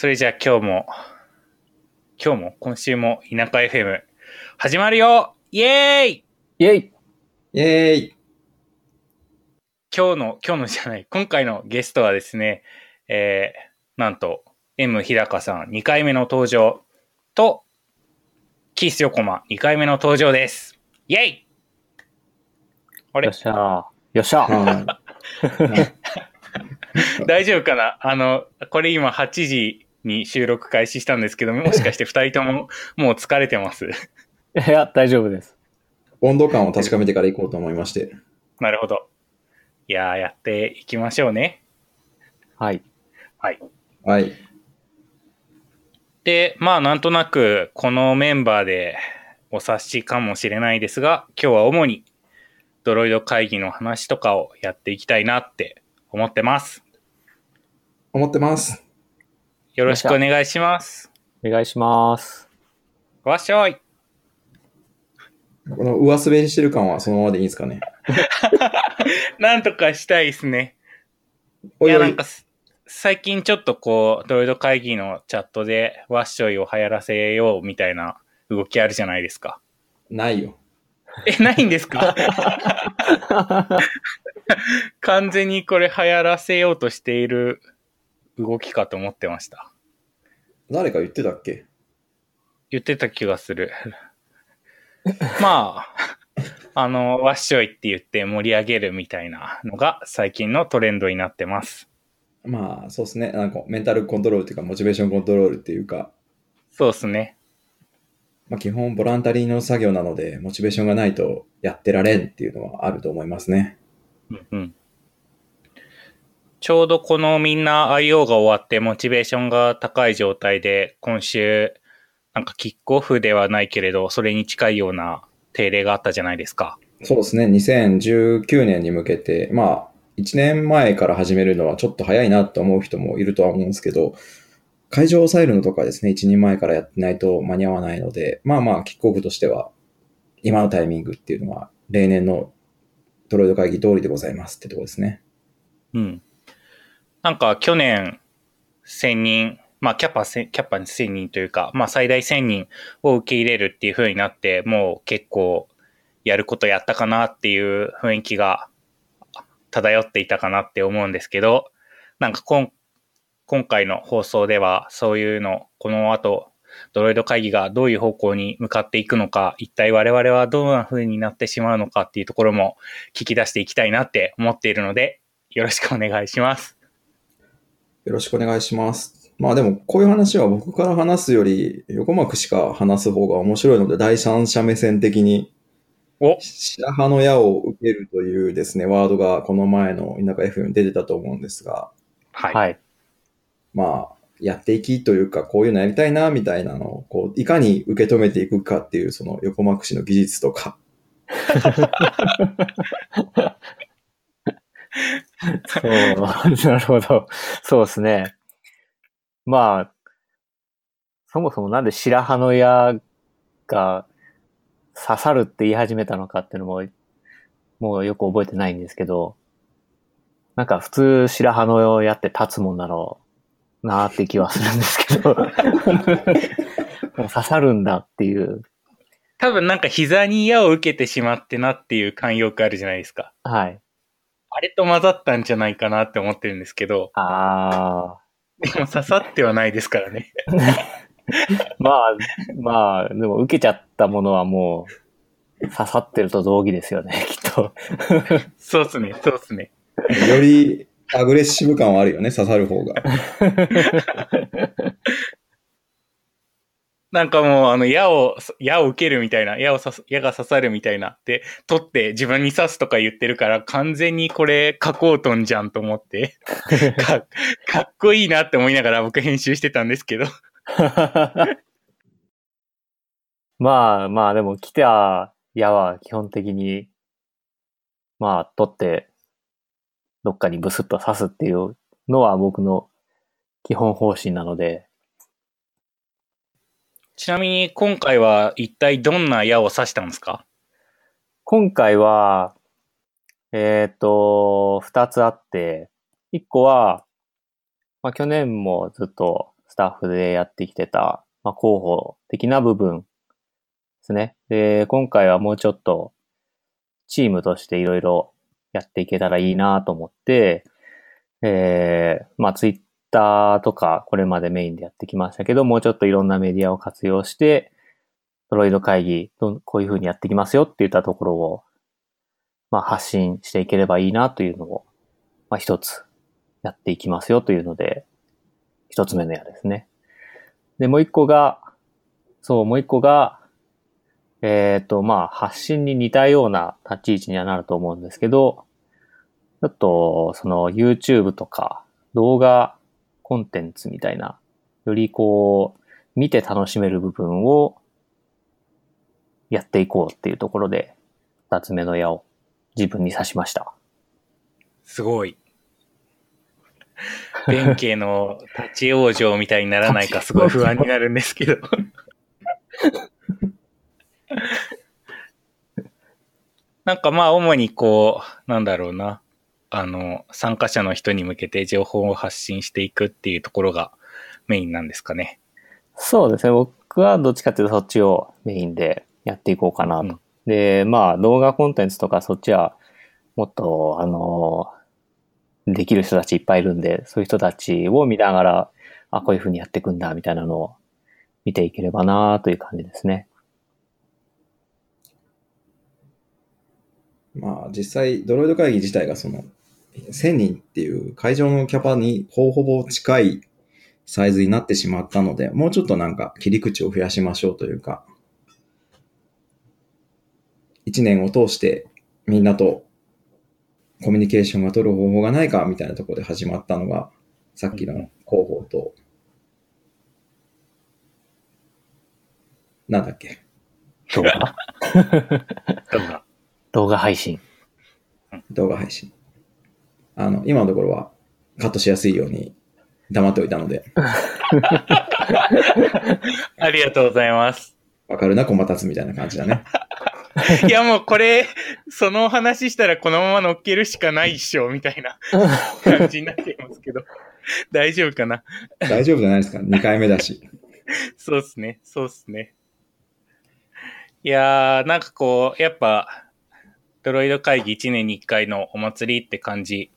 それじゃあ今日も、今日も今週も田舎 FM 始まるよ！イエーイ！イェイ！イェーイ！今日の、今日のじゃない、今回のゲストはですね、えー、なんと、M 日高さん2回目の登場と、キース横間2回目の登場です。イェイ！あれ？よっしゃー。よっしゃー。は 大丈夫かな？あの、これ今8時に収録開始したんですけど、もしかして2人とももう疲れてます？いや、大丈夫です。い温度感を確かめてから行こうと思いまして。なるほど。いやー、やっていきましょうね。はい。はい。はい。で、まあなんとなくこのメンバーでお察しかもしれないですが、今日は主にドロイド会議の話とかをやっていきたいなって思ってます。思ってます。よろしくお願いします。お願いします。わっしょい。この上滑りしてる感はそのままでいいんですかね？なんとかしたいですね。いおいおいやなんかす最近ちょっとこう、ドロイド会議のチャットでワッショイを流行らせようみたいな動きあるじゃないですか。ないよ。え、ないんですか？完全にこれ流行らせようとしている動きかと思ってました。誰か言ってたっけ？言ってた気がする。まあ、あの、ワッショイって言って盛り上げるみたいなのが最近のトレンドになってます。まあ、そうですね。なんかメンタルコントロールっていうか、モチベーションコントロールっていうか、そうですね。まあ基本ボランタリーの作業なので、モチベーションがないとやってられんっていうのはあると思いますね。うんうん。ちょうどこのみんな IO が終わってモチベーションが高い状態で今週なんかキックオフではないけれどそれに近いような定例があったじゃないですか。そうですね。2019年に向けて、まあ、1年前から始めるのはちょっと早いなと思う人もいるとは思うんですけど、会場を抑えるのとかですね、1人前からやってないと間に合わないので、まあまあ、キックオフとしては、今のタイミングっていうのは、例年のトロイド会議通りでございますってとこですね。うん。なんか去年1000人、まあキャパ、キャパ1000人というか、まあ最大1000人を受け入れるっていう風になって、もう結構やることやったかなっていう雰囲気が漂っていたかなって思うんですけど、なんか今今回の放送ではそういうの、この後、ドロイド会議がどういう方向に向かっていくのか、一体我々はどんな風になってしまうのかっていうところも聞き出していきたいなって思っているので、よろしくお願いします。よろしくお願いします。まあでも、こういう話は僕から話すより、横幕しか話す方が面白いので、第三者目線的に、お白羽の矢を受けるというですね、ワードがこの前の田舎 FM に出てたと思うんですが、はい。はい。まあ、やっていきというか、こういうのやりたいな、みたいなのを、こう、いかに受け止めていくかっていう、その横幕氏の技術とか、そう、なるほど。そうですね。まあ、そもそもなんで白羽の矢が刺さるって言い始めたのかっていうのも、もうよく覚えてないんですけど、なんか普通白羽の矢って立つもんだろうなーって気はするんですけど、刺さるんだっていう、多分なんか膝に矢を受けてしまってなっていう慣用句あるじゃないですか。はい。あれと混ざったんじゃないかなって思ってるんですけど、あでも刺さってはないですからね。あ、まあ、まあ、でも受けちゃったものはもう刺さってると同義ですよね、きっと。そうっすね、そうっすね。よりアグレッシブ感はあるよね、刺さる方が。なんかもう、あの、矢を、矢を受けるみたいな、矢を刺す、矢が刺さるみたいな、で、取って自分に刺すとか言ってるから、完全にこれ、書こうとんじゃんと思って、かかっこいいなって思いながら僕編集してたんですけど、まあまあ、でも来た矢は基本的に、まあ、取って、どっかにブスッと刺すっていうのは僕の基本方針なので、ちなみに今回は一体どんな矢を刺したんですか？今回は、えっ、と、二つあって、一個は、まあ去年もずっとスタッフでやってきてた、まあ、広報的な部分ですね。で、今回はもうちょっとチームとしていろいろやっていけたらいいなと思って、えー、まあツイッターとかこれまでメインでやってきましたけど、もうちょっといろんなメディアを活用して、ドロイド会議、こういうふうにやっていきますよっていったところを、まあ発信していければいいなというのを、まあ一つやっていきますよというので、一つ目の矢ですね。で、もう一個が、そう、もう一個が、えっ、ー、と、まあ、発信に似たような立ち位置にはなると思うんですけど、ちょっと、その YouTube とか動画コンテンツみたいな、よりこう、見て楽しめる部分をやっていこうっていうところで、二つ目の矢を自分に刺しました。すごい。弁慶の立ち往生みたいにならないかすごい不安になるんですけど なんかまあ主にこう、なんだろうな。あの、参加者の人に向けて情報を発信していくっていうところがメインなんですかね。そうですね。僕はどっちかっていうとそっちをメインでやっていこうかなと。うん、で、まあ動画コンテンツとかそっちはもっと、あの、できる人たちいっぱいいるんで、そういう人たちを見ながら、あ、こういうふうにやっていくんだ、みたいなのを見ていければなという感じですね。まあ実際、ドロイド会議自体がその、1000人っていう会場のキャパにほぼほぼ近いサイズになってしまったので、もうちょっとなんか切り口を増やしましょうというか、1年を通してみんなとコミュニケーションが取る方法がないかみたいなところで始まったのが、さっきの広報と、なんだっけ？動画動画配信。動画配信。あの、今のところはカットしやすいように黙っておいたので。ありがとうございます。わかるな、駒立つみたいな感じだね。いやもうこれ、その話したらこのまま乗っけるしかないっしょ、みたいな 感じになっていますけど。大丈夫かな？大丈夫じゃないですか ?2 回目だし。そうっすね。そうっすね。いやー、なんかこう、やっぱ、ドロイド会議1年に1回のお祭りって感じ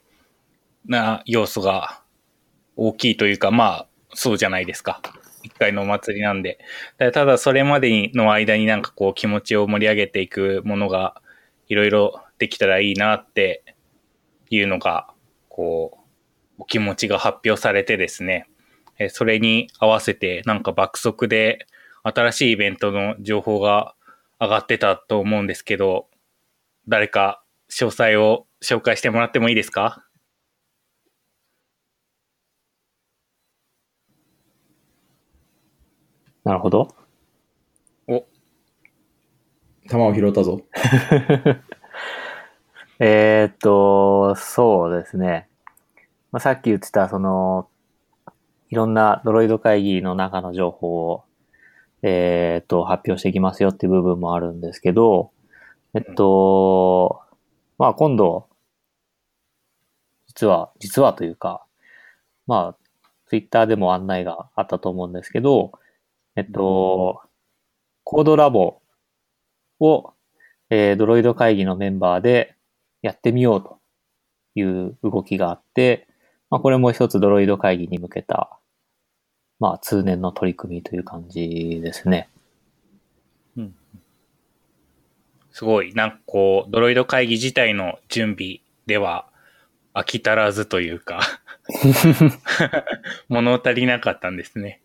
な要素が大きいというか、まあ、そうじゃないですか。一回のお祭りなんで。ただそれまでの間になんかこう気持ちを盛り上げていくものがいろいろできたらいいなっていうのが、こう、お気持ちが発表されてですね。えそれに合わせてなんか爆速で新しいイベントの情報が上がってたと思うんですけど、誰か詳細を紹介してもらってもいいですか？なるほど。お。球を拾ったぞ。えっと、そうですね。まあ、さっき言ってた、その、いろんなドロイド会議の中の情報を、えっ、と、発表していきますよっていう部分もあるんですけど、えっと、まあ今度、実は、実はというか、まあ、ツイッターでも案内があったと思うんですけど、えっと、コードラボを、えー、ドロイド会議のメンバーでやってみようという動きがあって、まあ、これも一つドロイド会議に向けた、まあ、通年の取り組みという感じですね。うん。すごい、なんかこう、ドロイド会議自体の準備では飽き足らずというか 物足りなかったんですね。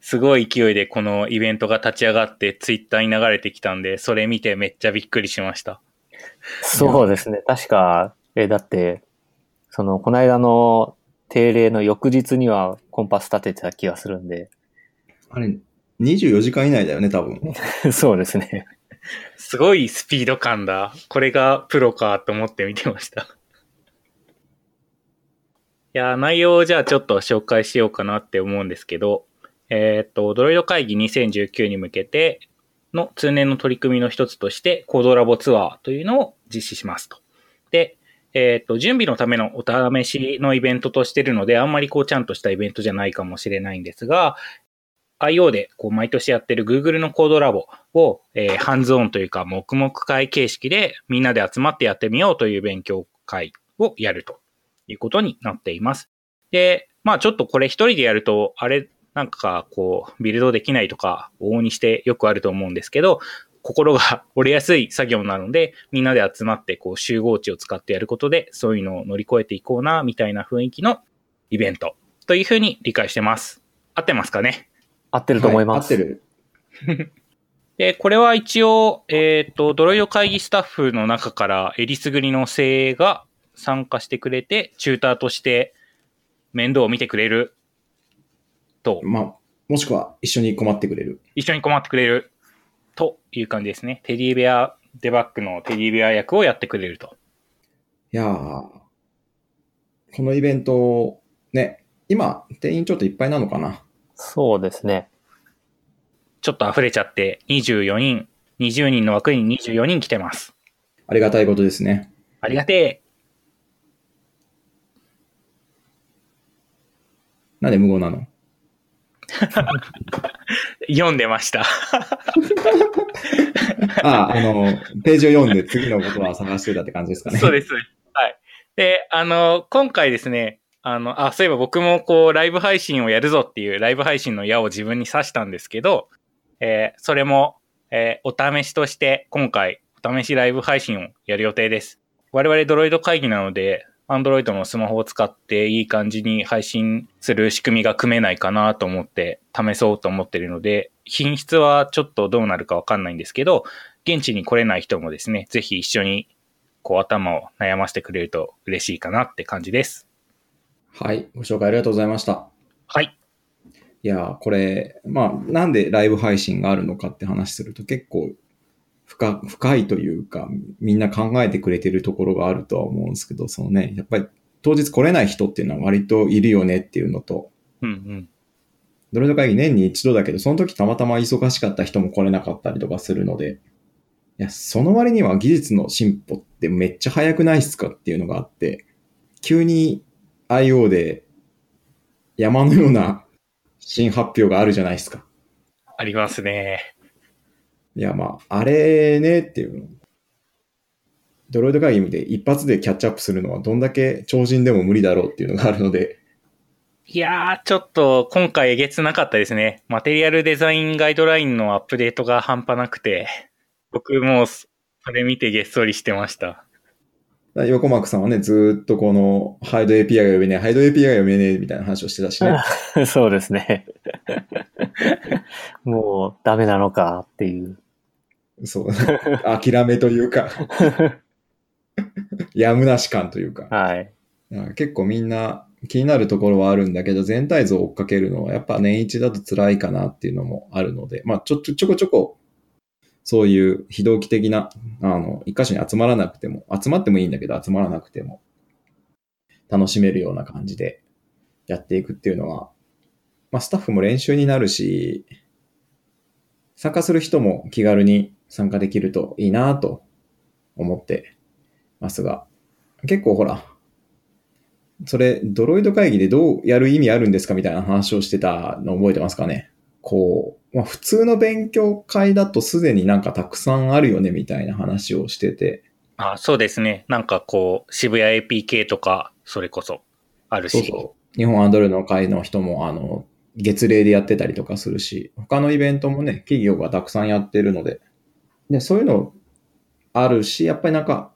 すごい勢いでこのイベントが立ち上がってツイッターに流れてきたんで、それ見てめっちゃびっくりしました。そうですね。確か、え、だって、その、この間の定例の翌日にはコンパス立ててた気がするんで。あれ、24時間以内だよね、多分。そうですね。すごいスピード感だ。これがプロかと思って見てました。いや、内容をじゃあちょっと紹介しようかなって思うんですけど、えっ、と、ドロイド会議2019に向けての通年の取り組みの一つとして、コードラボツアーというのを実施しますと。で、えっ、と、準備のためのお試しのイベントとしてるので、あんまりこうちゃんとしたイベントじゃないかもしれないんですが、IO でこう毎年やってる Google のコードラボを、えーハンズオンというか黙々会形式でみんなで集まってやってみようという勉強会をやるということになっています。で、まあちょっとこれ一人でやると、あれ、なんかこう、ビルドできないとか、往々にしてよくあると思うんですけど、心が 折れやすい作業なので、みんなで集まってこう集合値を使ってやることで、そういうのを乗り越えていこうな、みたいな雰囲気のイベントというふうに理解してます。合ってますかね？合ってると思います。はい合ってる。で、これは一応、えっ、と、ドロイド会議スタッフの中から、えりすぐりの精鋭が参加してくれて、チューターとして面倒を見てくれると、まあ、もしくは一緒に困ってくれる。一緒に困ってくれるという感じですね。テディベア、デバッグのテディベア役をやってくれると。いやー、このイベント、ね、今、定員ちょっといっぱいなのかな？そうですね。ちょっと溢れちゃって、24人、20人の枠に24人来てます。ありがたいことですね。ありがてなんで無言なの？え。読んでました。あ あ、あの、ページを読んで次のことは探してたって感じですかね。そうです。はい。で、あの、今回ですね、あの、あ、そういえば僕もこう、ライブ配信をやるぞっていうライブ配信の矢を自分に刺したんですけど、えーそれも、えーお試しとして、今回、お試しライブ配信をやる予定です。我々ドロイド会議なので、Android のスマホを使っていい感じに配信する仕組みが組めないかなと思って試そうと思ってるので、品質はちょっとどうなるかわかんないんですけど、現地に来れない人もですね、ぜひ一緒にこう頭を悩ませてくれると嬉しいかなって感じです。はい。ご紹介ありがとうございました。はい。いやー、これ、まあ、なんでライブ配信があるのかって話すると結構深深いというか、みんな考えてくれてるところがあるとは思うんですけど、そのね、やっぱり当日来れない人っていうのは割といるよねっていうのと、うんうん。ドロイド会議年に一度だけど、その時たまたま忙しかった人も来れなかったりとかするので、いや、その割には技術の進歩ってめっちゃ早くないっすかっていうのがあって、急に IO で山のような新発表があるじゃないですか。ありますね。いや、まあ、あれねっていうの。ドロイド会議で一発でキャッチアップするのはどんだけ超人でも無理だろうっていうのがあるので、いやー、ちょっと今回えげつなかったですね。マテリアルデザインガイドラインのアップデートが半端なくて、僕もうそれ見てげっそりしてました。横幕さんはね、ずーっとこの、ハイド API が読めねえ、ハイド API が読めねえみたいな話をしてたしね。そうですね。もうダメなのかっていう。そう。諦めというか、やむなし感というか。はい。結構みんな気になるところはあるんだけど、全体像を追っかけるのはやっぱ年一だと辛いかなっていうのもあるので、まあちょ、ちょちょこちょこ、そういう非同期的な、あの、一箇所に集まらなくても、集まってもいいんだけど集まらなくても、楽しめるような感じでやっていくっていうのは、まあスタッフも練習になるし、参加する人も気軽に参加できるといいなと思ってますが、結構ほら、それ、ドロイド会議でどうやる意味あるんですかみたいな話をしてたの覚えてますかね？こう、まあ、普通の勉強会だとすでになんかたくさんあるよねみたいな話をしてて、あ、そうですね。なんかこう、渋谷 APK とか、それこそあるし。そうそう。日本アンドロイドの会の人も、あの、月例でやってたりとかするし、他のイベントもね、企業がたくさんやってるので、で、そういうのあるし、やっぱりなんか、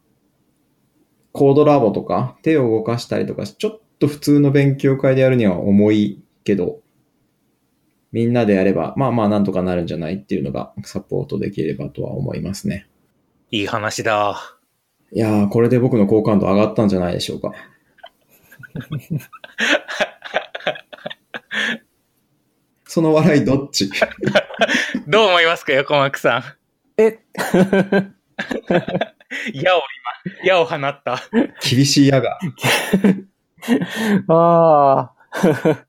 コードラボとか手を動かしたりとか、ちょっと普通の勉強会でやるには重いけど、みんなでやれば、まあまあなんとかなるんじゃないっていうのがサポートできればとは思いますね。いい話だ。いやー、これで僕の好感度上がったんじゃないでしょうか。その笑いどっち？どう思いますか、横幕さん？え？矢を今、矢を放った。厳しい矢が。ああ。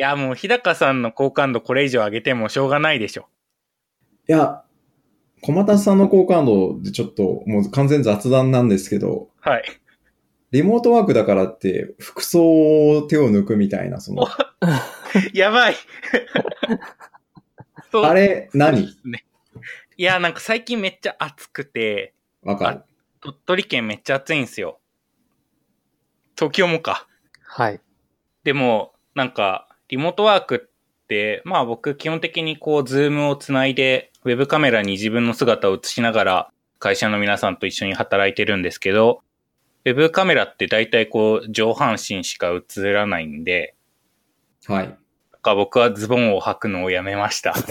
いや、もう日高さんの好感度これ以上上げてもしょうがないでしょ。いや、小又さんの好感度でちょっともう完全雑談なんですけど、はい。リモートワークだからって、服装を手を抜くみたいな、その、やばい。あれ何、ね。いや、なんか最近めっちゃ暑くて、わかる。鳥取県めっちゃ暑いんですよ。東京もか。はい。でも、なんか、リモートワークって、まあ僕基本的にこう、ズームをつないで、ウェブカメラに自分の姿を映しながら、会社の皆さんと一緒に働いてるんですけど、ウェブカメラって大体こう、上半身しか映らないんで、はい。か僕はズボンを履くのをやめました。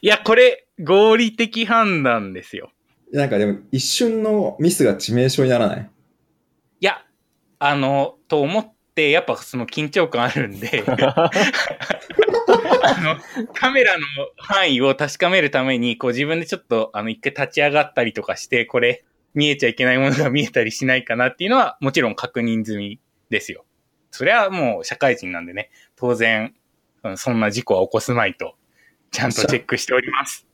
いや、これ、合理的判断ですよ。なんかでも、一瞬のミスが致命傷にならない？あの、と思って、やっぱその緊張感あるんで、あの、カメラの範囲を確かめるために、こう自分でちょっと、あの、一回立ち上がったりとかして、これ、見えちゃいけないものが見えたりしないかなっていうのは、もちろん確認済みですよ。それはもう社会人なんでね、当然、うんそんな事故は起こすまいと、ちゃんとチェックしております。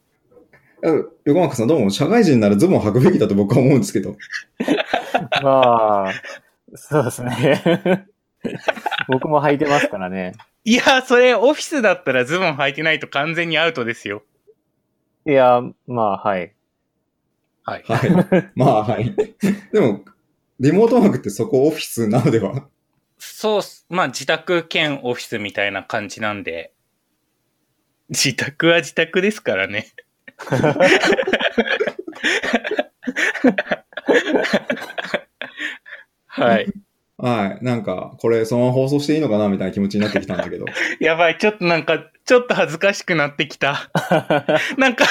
うん横幕さん、どうも、社会人ならズボン履くべきだと僕は思うんですけど。まあ、そうですね。僕も履いてますからね。いや、それオフィスだったらズボン履いてないと完全にアウトですよ。いや、まあ、はい。はい。はい。まあ、はい。でも、リモートワークってそこオフィスなのでは？そうっす、まあ自宅兼オフィスみたいな感じなんで、自宅は自宅ですからね。はい。はい。なんか、これそのまま放送していいのかなみたいな気持ちになってきたんだけど。やばい、ちょっとなんか、ちょっと恥ずかしくなってきた。なんか、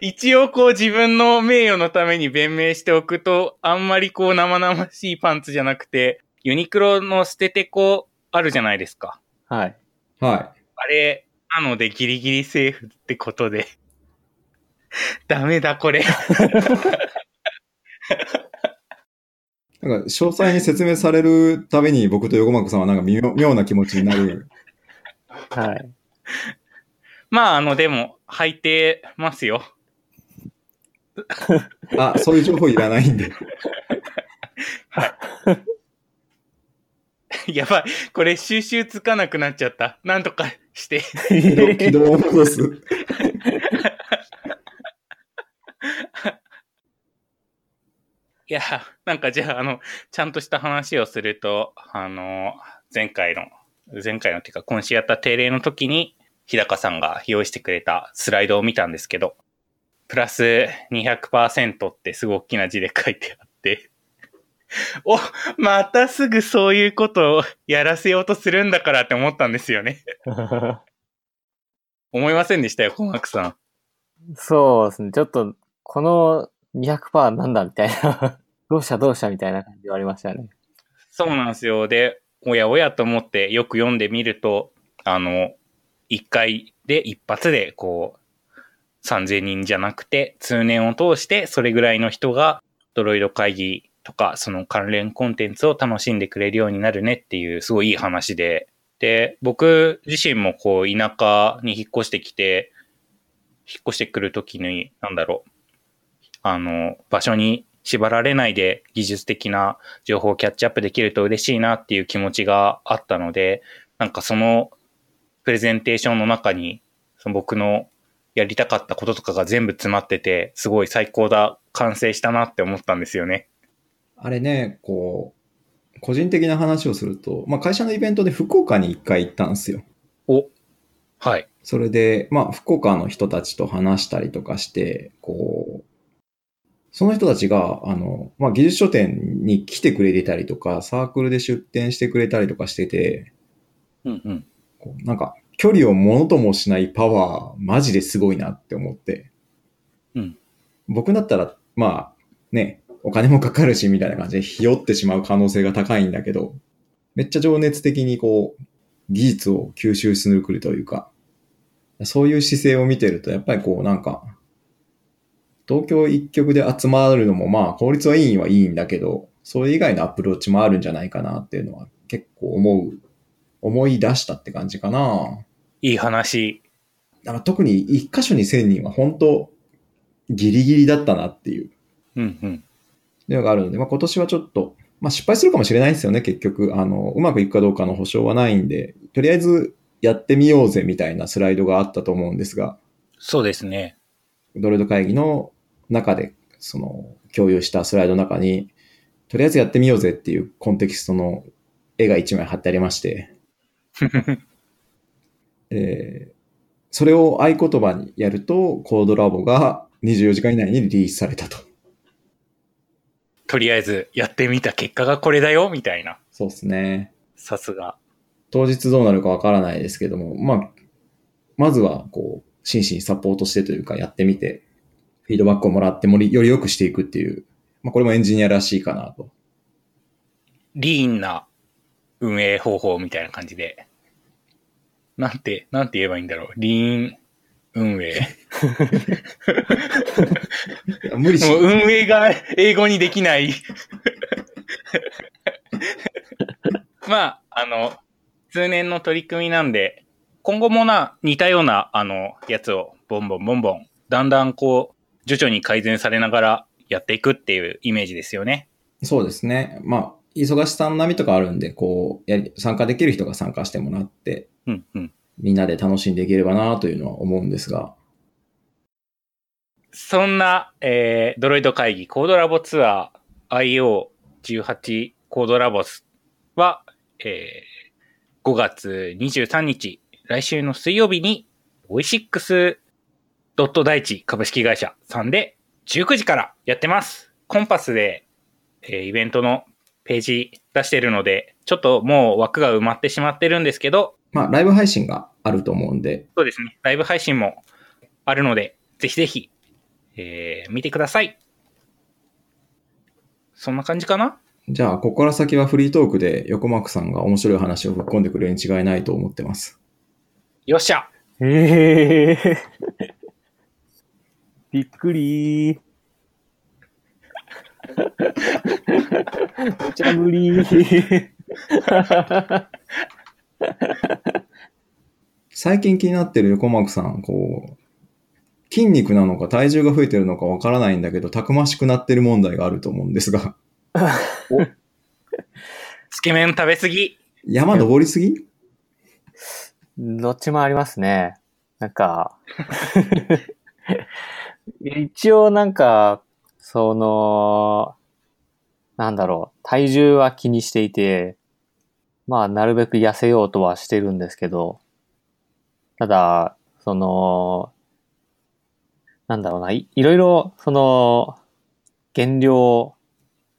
一応こう自分の名誉のために弁明しておくと、あんまりこう生々しいパンツじゃなくて、ユニクロの捨ててこあるじゃないですか。はい。はあれ、なのでギリギリセーフってことで。ダメだ、これ。い。なんか、詳細に説明されるたびに僕と横幕さんはなんか妙妙な気持ちになる。はい。まあ、あの、でも、履いてますよ。あ、そういう情報いらないんで。やばい。これ収集つかなくなっちゃった。なんとかして。起 動起動を戻す。いや、なんかじゃあ、あの、ちゃんとした話をすると、あの、前回の、前回のっていうか、今週やった定例の時に、日高さんが用意してくれたスライドを見たんですけど、プラス200%ってすごい大きな字で書いてあって、お、またすぐそういうことをやらせようとするんだからって思ったんですよね。思いませんでしたよ、小幕さん。そうですね。ちょっと、この200%なんだみたいな。どうしたどうしたみたいな感じはありましたね。そうなんですよ。で、おやおやと思ってよく読んでみると、あの、一回で一発でこう、3000人じゃなくて、通年を通してそれぐらいの人がドロイド会議とか、その関連コンテンツを楽しんでくれるようになるねっていう、すごいいい話で。で、僕自身もこう、田舎に引っ越してきて、引っ越してくるときに、なんだろう、あの、場所に縛られないで技術的な情報をキャッチアップできると嬉しいなっていう気持ちがあったので、なんかそのプレゼンテーションの中に、その僕のやりたかったこととかが全部詰まってて、すごい最高だ、完成したなって思ったんですよね。あれね、こう、個人的な話をすると、まあ会社のイベントで福岡に一回行ったんですよ。お、はい。それで、まあ、福岡の人たちと話したりとかして、こう、その人たちが、あの、まあ、技術書店に来てくれてたりとか、サークルで出店してくれたりとかしてて、うんうん。こうなんか、距離をものともしないパワー、マジですごいなって思って。うん。僕だったら、まあ、ね、お金もかかるし、みたいな感じでひよってしまう可能性が高いんだけど、めっちゃ情熱的にこう、技術を吸収するくるというか、そういう姿勢を見てると、やっぱりこうなんか、東京一極で集まるのもまあ効率はいいはいいんだけど、それ以外のアプローチもあるんじゃないかなっていうのは結構思う、思い出したって感じかな。いい話。だから特に一箇所に1000人は本当ギリギリだったなっていううんうん。のがあるので、まあ、今年はちょっと、まあ、失敗するかもしれないですよね、結局。あの、うまくいくかどうかの保証はないんで、とりあえずやってみようぜみたいなスライドがあったと思うんですが、そうですね。ドロイド会議の中で、その、共有したスライドの中に、とりあえずやってみようぜっていうコンテキストの絵が一枚貼ってありまして、えーそれを合言葉にやると、コードラボが24時間以内にリリースされたと。とりあえずやってみた結果がこれだよ、みたいな。そうですね。さすが。当日どうなるかわからないですけども、まあ、まずは、こう、真摯にサポートしてというか、やってみて、フィードバックをもらってもり、より良くしていくっていう、まあ、これもエンジニアらしいかなと。リーンな運営方法みたいな感じで。なんて、なんて言えばいいんだろう。リーン運営。無理しもう運営が英語にできない。まあ、あの、通年の取り組みなんで、今後もな、似たような、あの、やつを、ボンボンボンボン、だんだんこう、徐々に改善されながらやっていくっていうイメージですよね。そうですね。まあ、忙しさの波とかあるんで、こう、やり、参加できる人が参加してもらって、うんうん。みんなで楽しんでいければなというのは思うんですが、そんな、えー、ドロイド会議コードラボツアー IO18 コードラボスは、えー、5月23日、来週の水曜日に、オイシックスドット大地株式会社さんで19時からやってます。コンパスで、えーイベントのページ出してるので、ちょっともう枠が埋まってしまってるんですけど、まあ、ライブ配信があると思うんで、そうですね。ライブ配信もあるので、ぜひぜひ、えー見てください。そんな感じかな？じゃあ、ここから先はフリートークで横幕さんが面白い話をぶっ込んでくれるに違いないと思ってます。よっしゃええびっくりー。無茶ぶりー。最近気になってる横幕さん、こう、筋肉なのか体重が増えてるのかわからないんだけど、たくましくなってる問題があると思うんですが、つけ麺食べすぎ？山登りすぎ？どっちもありますね。なんか、一応なんか、その、なんだろう、体重は気にしていて、まあ、なるべく痩せようとはしてるんですけど、ただ、その、なんだろうな、いいろいろ、その、減量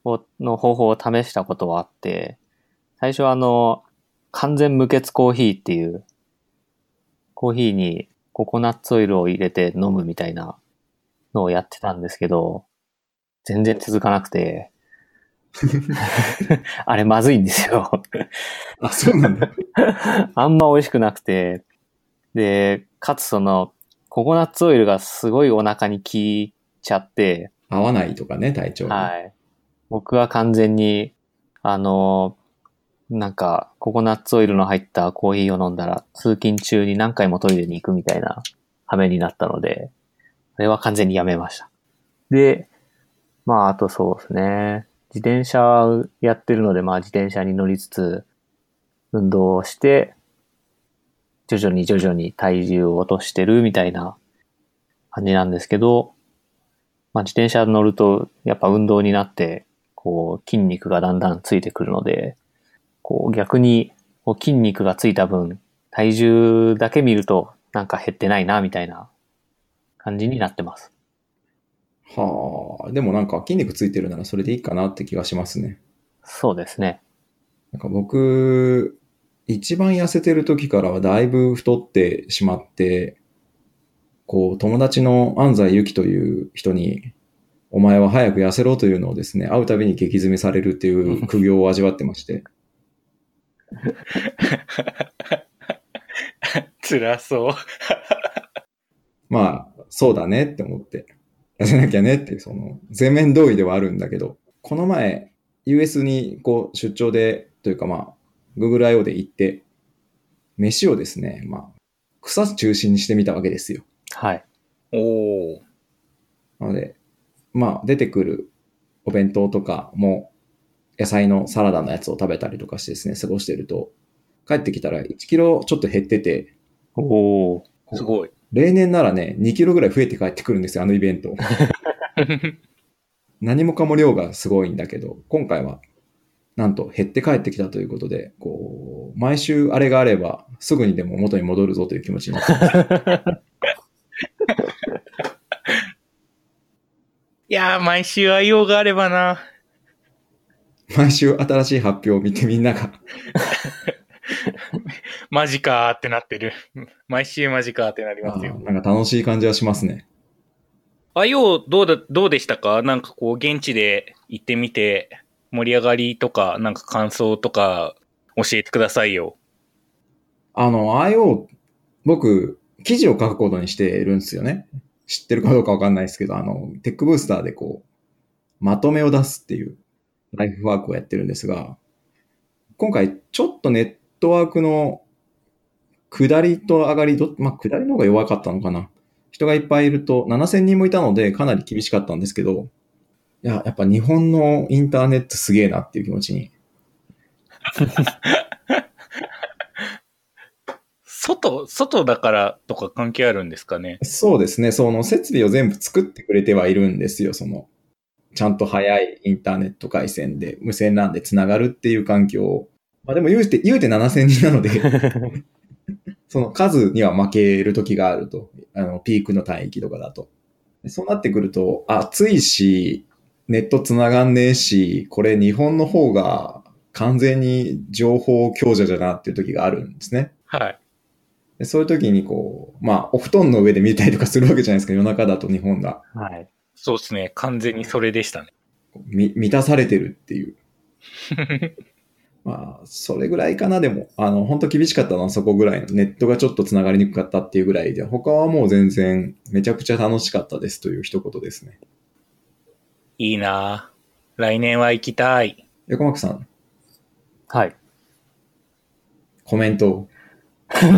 をの方法を試したことはあって、最初はあの、完全無血コーヒーっていう、コーヒーにココナッツオイルを入れて飲むみたいなのをやってたんですけど、全然続かなくて、あれまずいんですよ。あ、そうなんだ。あんま美味しくなくて、で、かつその、ココナッツオイルがすごいお腹に効いちゃって、合わないとかね、体調に。はい。僕は完全に、あの、なんか、ココナッツオイルの入ったコーヒーを飲んだら、通勤中に何回もトイレに行くみたいな羽目になったので、あれは完全にやめました。で、まあ、あとそうですね。自転車やってるので、まあ、自転車に乗りつつ、運動をして、徐々に徐々に体重を落としてるみたいな感じなんですけど、まあ、自転車乗ると、やっぱ運動になって、こう、筋肉がだんだんついてくるので、こう、逆に、こう筋肉がついた分、体重だけ見ると、なんか減ってないな、みたいな感じになってます。はあ、でもなんか筋肉ついてるならそれでいいかなって気がしますね。そうですね。なんか僕、一番痩せてる時からはだいぶ太ってしまって、こう、友達の安西ゆきという人に、お前は早く痩せろというのをですね、会うたびに激詰めされるっていう 苦行を味わってまして。辛そう。まあ、そうだねって思って、痩せなきゃねっていう、その、全面同意ではあるんだけど、この前、US にこう出張で、というかまあ、Google I.O. で行って、飯をですね、まあ、草中心にしてみたわけですよ。はい。おー。なので、まあ、出てくるお弁当とかも、野菜のサラダのやつを食べたりとかしてですね、過ごしてると、帰ってきたら1キロちょっと減ってて、おお。すごい。例年ならね、2キロぐらい増えて帰ってくるんですよ、あのイベント。何もかも量がすごいんだけど、今回は、なんと減って帰ってきたということで、こう、毎週あれがあれば、すぐにでも元に戻るぞという気持ちになってます。いやー、毎週愛用があればな。毎週新しい発表を見てみんなが、マジかーってなってる。毎週マジかーってなりあますよ。ーなんか楽しい感じはしますね。愛用どうだ、どうでしたか？なんかこう、現地で行ってみて、盛り上がりとか、なんか感想とか、教えてくださいよ。あの、IO、僕、記事を書くことにしてるんですよね。知ってるかどうかわかんないですけど、あの、テックブースターでこう、まとめを出すっていうライフワークをやってるんですが、今回ちょっとネットワークの下りと上がりど、まあ、下りの方が弱かったのかな。人がいっぱいいると、7000人もいたのでかなり厳しかったんですけど、いや、やっぱ日本のインターネットすげえなっていう気持ちに。外、外だからとか関係あるんですかね？そうですね。その設備を全部作ってくれてはいるんですよ。その、ちゃんと早いインターネット回線で無線 LAN で繋がるっていう環境を。まあでも言うて、言うて7000人なので、その数には負ける時があると。あの、ピークの帯域とかだと。でそうなってくると、暑いし、ネット繋がんねえし、これ日本の方が完全に情報強者じゃなっていう時があるんですね。はい。でそういう時にこう、まあ、お布団の上で見たりとかするわけじゃないですか、夜中だと日本が。はい。そうですね。完全にそれでしたね。み満たされてるっていう。まあ、それぐらいかな、でも。あの、本当厳しかったのはそこぐらいの。ネットがちょっと繋がりにくかったっていうぐらいで、他はもう全然めちゃくちゃ楽しかったですという一言ですね。いいなぁ来年は行きたい。横幕さん、はい。コメントを。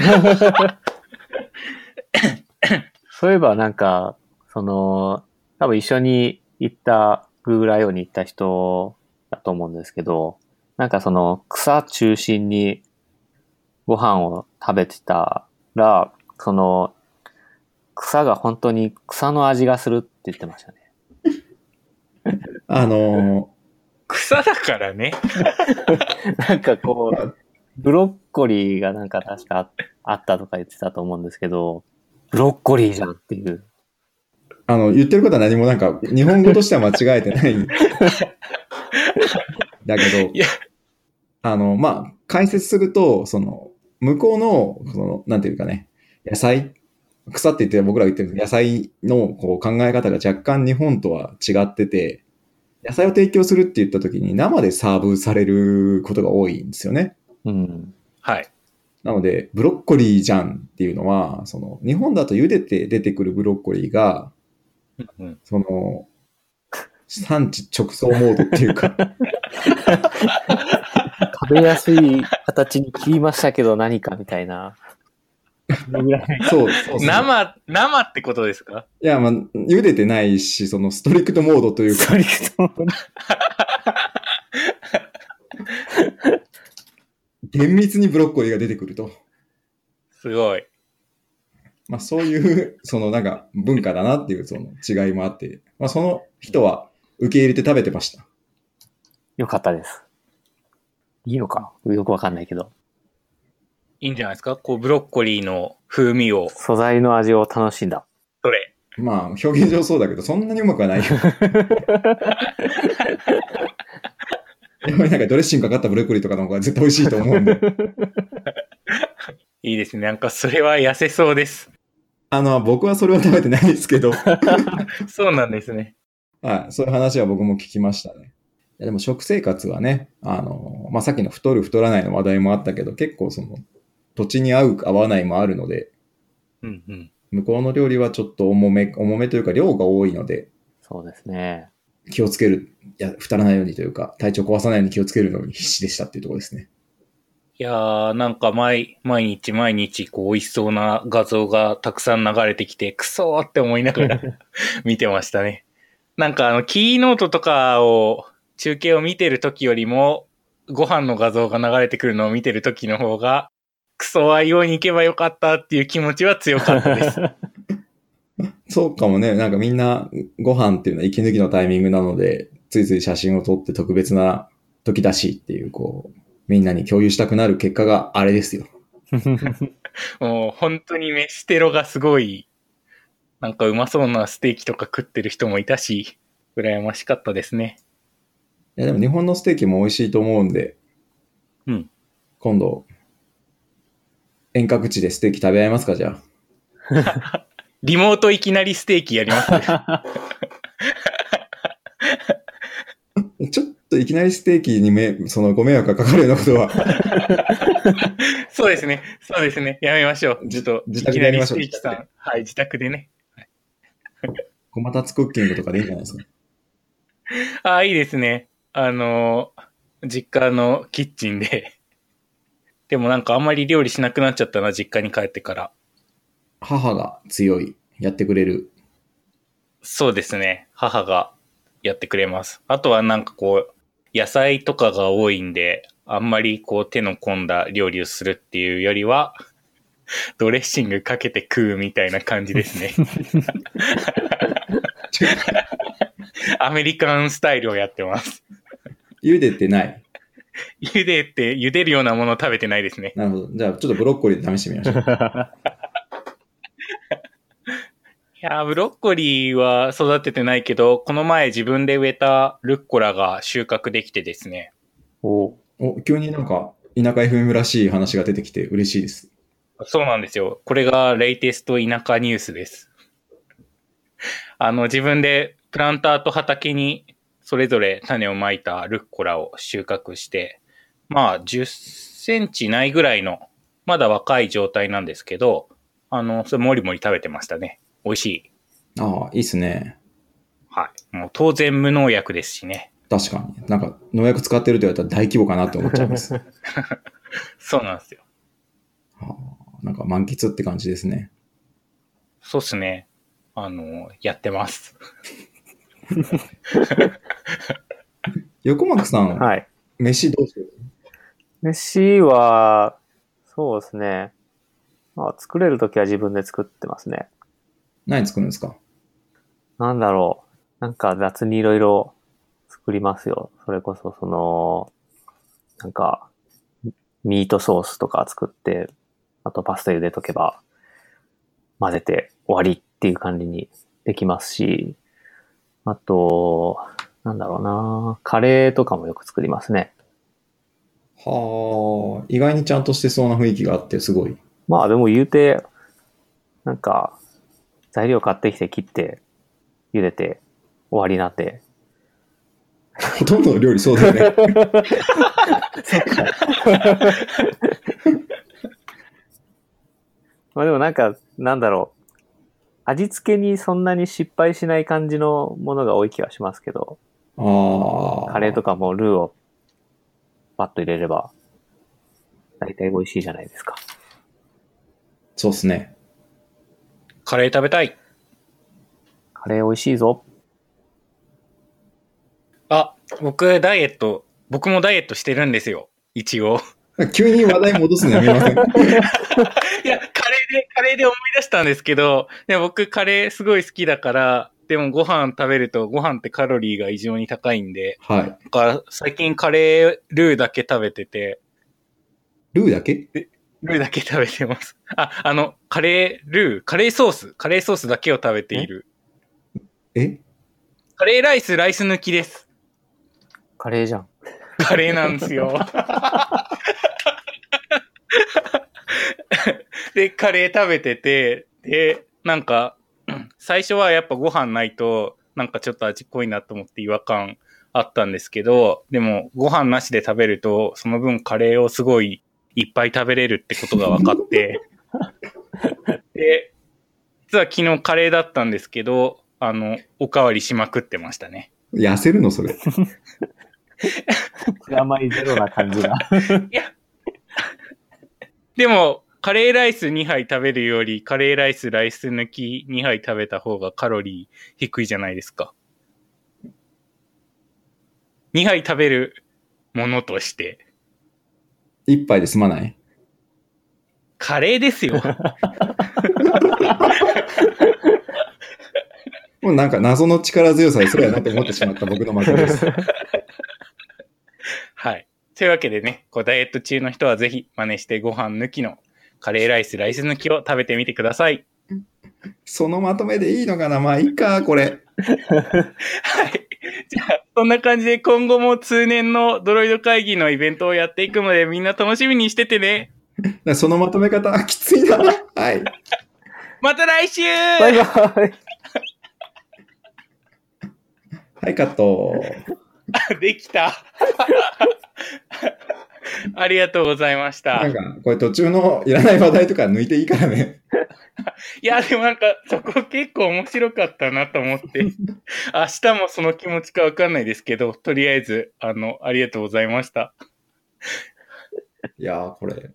そういえばなんか、その、多分一緒に行った Google I.O. に行った人だと思うんですけど、なんかその草中心にご飯を食べてたら、その草が本当に草の味がするって言ってましたね。あの草だからね。なんかこう、ブロッコリーがなんか確かああったとか言ってたと思うんですけど、ブロッコリーじゃんっていう。あの、言ってることは何もなんか、日本語としては間違えてない。だけどいや、あの、まあ、解説すると、その、向こうの、その、なんていうかね、野菜、草って言って僕らが言ってる野菜のこう考え方が若干日本とは違ってて、野菜を提供するって言った時に生でサーブされることが多いんですよね。うん。はい。なので、ブロッコリーじゃんっていうのは、その、日本だと茹でて出てくるブロッコリーが、うんうんその、産地直送モードっていうか、食べやすい形に切りましたけど何かみたいな。それぐらいそう、そうそう生、生ってことですか？いや、まあ、茹でてないし、そのストリクトモードというか、ストリクト厳密にブロッコリーが出てくると。すごい。まあ、そういう、そのなんか文化だなっていうその違いもあって、まあ、その人は受け入れて食べてました。よかったです。いいのかよくわかんないけど。いいんじゃないですか？こう、ブロッコリーの風味を、素材の味を楽しんだ。それ？まあ、表現上そうだけど、そんなにうまくはないよ。やっぱりなんかドレッシングかかったブロッコリーとかの方が絶対美味しいと思うんで。いいですね。なんかそれは痩せそうです。あの、僕はそれは食べてないですけど、そうなんですね。はい、そういう話は僕も聞きましたね。でも食生活はね、あの、まあ、さっきの太る太らないの話題もあったけど、結構その、土地に合う合わないもあるので、うんうん。向こうの料理はちょっと重め、重めというか量が多いので、そうですね。気をつける、いや、太らないようにというか、体調壊さないように気をつけるのに必死でしたっていうところですね。いやー、なんか毎、毎日毎日、こう、美味しそうな画像がたくさん流れてきて、くそーって思いながら 見てましたね。なんかあの、キーノートとかを、中継を見てる時よりも、ご飯の画像が流れてくるのを見てる時の方が、クソ愛用に行けばよかったっていう気持ちは強かったです。そうかもね。なんかみんなご飯っていうのは息抜きのタイミングなので、ついつい写真を撮って特別な時だしっていう、こう、みんなに共有したくなる結果があれですよ。もう本当に飯テロがすごい、なんかうまそうなステーキとか食ってる人もいたし、羨ましかったですね。いやでも日本のステーキも美味しいと思うんで、うん。今度、遠隔地でステーキ食べ合いますか、じゃあ。リモートいきなりステーキやりますね。ちょっといきなりステーキにめ、そのご迷惑がかかるようなことは、そうですね。そうですね。やめましょう。ちょっと、いきなりステーキさん。はい、自宅でね。ごまたつクッキングとかでいいんじゃないですか。ああ、いいですね。あのー、実家のキッチンで。でもなんかあんまり料理しなくなっちゃったな、実家に帰ってから。母が強い、やってくれる。そうですね。母がやってくれます。あとはなんかこう、野菜とかが多いんで、あんまりこう手の込んだ料理をするっていうよりは、ドレッシングかけて食うみたいな感じですね。アメリカンスタイルをやってます。茹でてない。茹でて、茹でるようなものを食べてないですね。なるほど。じゃあ、ちょっとブロッコリーで試してみましょう。いやー、ブロッコリーは育ててないけど、この前自分で植えたルッコラが収穫できてですね。おお、急になんか、田舎 FM らしい話が出てきて嬉しいです。そうなんですよ。これがレイテスト田舎ニュースです。あの、自分でプランターと畑にそれぞれ種をまいたルッコラを収穫して、まあ、10センチないぐらいの、まだ若い状態なんですけど、あの、それもりもり食べてましたね。美味しい。ああ、いいっすね。はい。もう当然無農薬ですしね。確かに。なんか、農薬使ってると言われたら大規模かなって思っちゃいます。は そうなんですよ。あなんか満喫って感じですね。そうっすね。あの、やってます。横幕さん、はい。飯どうしてる？飯は、そうですね。まあ、作れるときは自分で作ってますね。何作るんですか？なんだろう。なんか雑にいろいろ作りますよ。それこそその、なんか、ミートソースとか作って、あとパスタ茹でとけば、混ぜて終わりっていう感じにできますし、あと、なんだろうなカレーとかもよく作りますね。はあ、意外にちゃんとしてそうな雰囲気があって、すごい。まあでも言うて、なんか、材料買ってきて切って、茹でて終わりなんで。ほとんどの料理そうだよね。まあでもなんか、なんだろう。味付けにそんなに失敗しない感じのものが多い気はしますけど、ああ。カレーとかもルーをパッと入れれば、大体美味しいじゃないですか。そうっすね。カレー食べたい。カレー美味しいぞ。あ、僕ダイエット、僕もダイエットしてるんですよ。一応。急に話題戻すのやめません？いや、カレーで、カレーで思い出したんですけど、でも僕カレーすごい好きだから、でもご飯食べるとご飯ってカロリーが異常に高いんで、はい。だから最近カレールーだけ食べてて、ルーだけ？ルーだけ食べてます。あ、あの、カレールー、カレーソース、カレーソースだけを食べている。え？カレーライス、ライス抜きです。カレーじゃん。カレーなんですよ。で、カレー食べてて、で、なんか、最初はやっぱご飯ないと、なんかちょっと味濃いなと思って違和感あったんですけど、でもご飯なしで食べると、その分カレーをすごいいっぱい食べれるってことが分かって、で、実は昨日カレーだったんですけど、あの、おかわりしまくってましたね。痩せるのそれ。あまりゼロな感じが。いや、でも、カレーライス2杯食べるより、カレーライスライス抜き2杯食べた方がカロリー低いじゃないですか。2杯食べるものとして、一杯で済まない？カレーですよ。もうなんか謎の力強さでそれやなと思ってしまった僕の負けです。はい。というわけでね、こうダイエット中の人はぜひ真似してご飯抜きのカレーライス、ライス抜きを食べてみてください。そのまとめでいいのかな？まあいいか、これ。はい。じゃあ、そんな感じで今後も通年のドロイド会議のイベントをやっていくので、みんな楽しみにしててね。そのまとめ方、きついな。はい。また来週バイバイ。はい、カット。できた。ありがとうございました。なんか、これ途中のいらない話題とか抜いていいからね。いや、でもなんか、そこ結構面白かったなと思って、明日もその気持ちかわかんないですけど、とりあえず、あの、ありがとうございました。いやー、これ。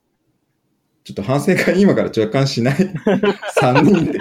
ちょっと反省会今から若干しない ?3 人で。